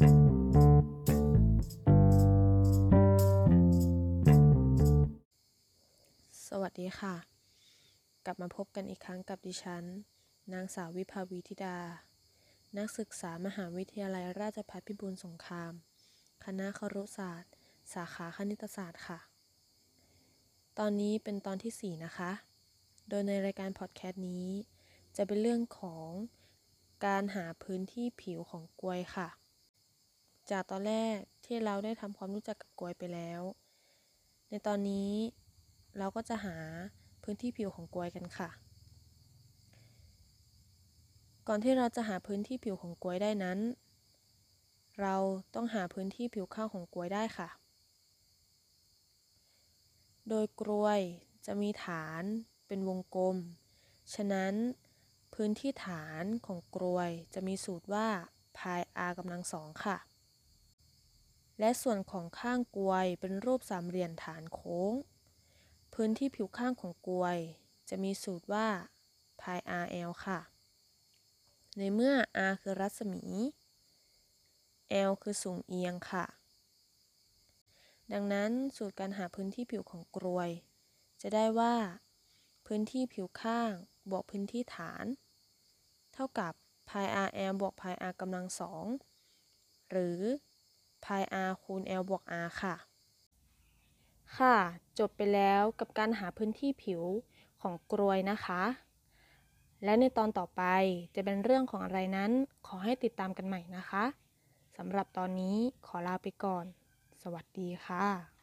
สวัสดีค่ะ กลับมาพบกันอีกครั้งกับดิฉัน นางสาววิภาวีธิดา นักศึกษามหาวิทยาลัยราชภัฏพิบูลสงคราม คณะครุศาสตร์ สาขาคณิตศาสตร์ค่ะ ตอนนี้เป็นตอนที่ 4 นะคะ โดยในรายการพอดแคสต์นี้ จะเป็นเรื่องของการหาพื้นที่ผิวของกลวยค่ะ จากตอนแรกที่เราได้ทำความรู้จักกับกลวยไปแล้ว ในตอนนี้เราก็จะหาพื้นที่ผิวของกลวยกันค่ะ ก่อนที่เราจะหาพื้นที่ผิวของกลวยได้นั้น เราต้องหาพื้นที่ผิวข้างของกลวยได้ค่ะ โดยกลวยจะมีฐานเป็นวงกลม ฉะนั้นพื้นที่ฐานของกลวยจะมีสูตรว่าพาย r กำลังสองค่ะ และส่วนของข้างกลวยเป็นรูปสามเหลี่ยมฐานโค้ง พื้นที่ผิวข้างของกลวย จะมีสูตรว่า pi rl ค่ะ ในเมื่อ r คือรัศมี l คือสูงเอียงค่ะ ดังนั้นสูตรการหาพื้นที่ผิวของกลวย จะได้ว่า พื้นที่ผิวข้างบวกพื้นที่ฐาน เท่ากับ pi rl บวก pi r กำลังสองหรือ pi r คูณ l บวก r ค่ะ ค่ะ จบไปแล้วกับการหาพื้นที่ผิวของกรวยนะคะ และในตอนต่อไปจะเป็นเรื่องของอะไรนั้นขอให้ติดตามกันใหม่นะคะสำหรับตอนนี้ขอลาไปก่อน สวัสดีค่ะ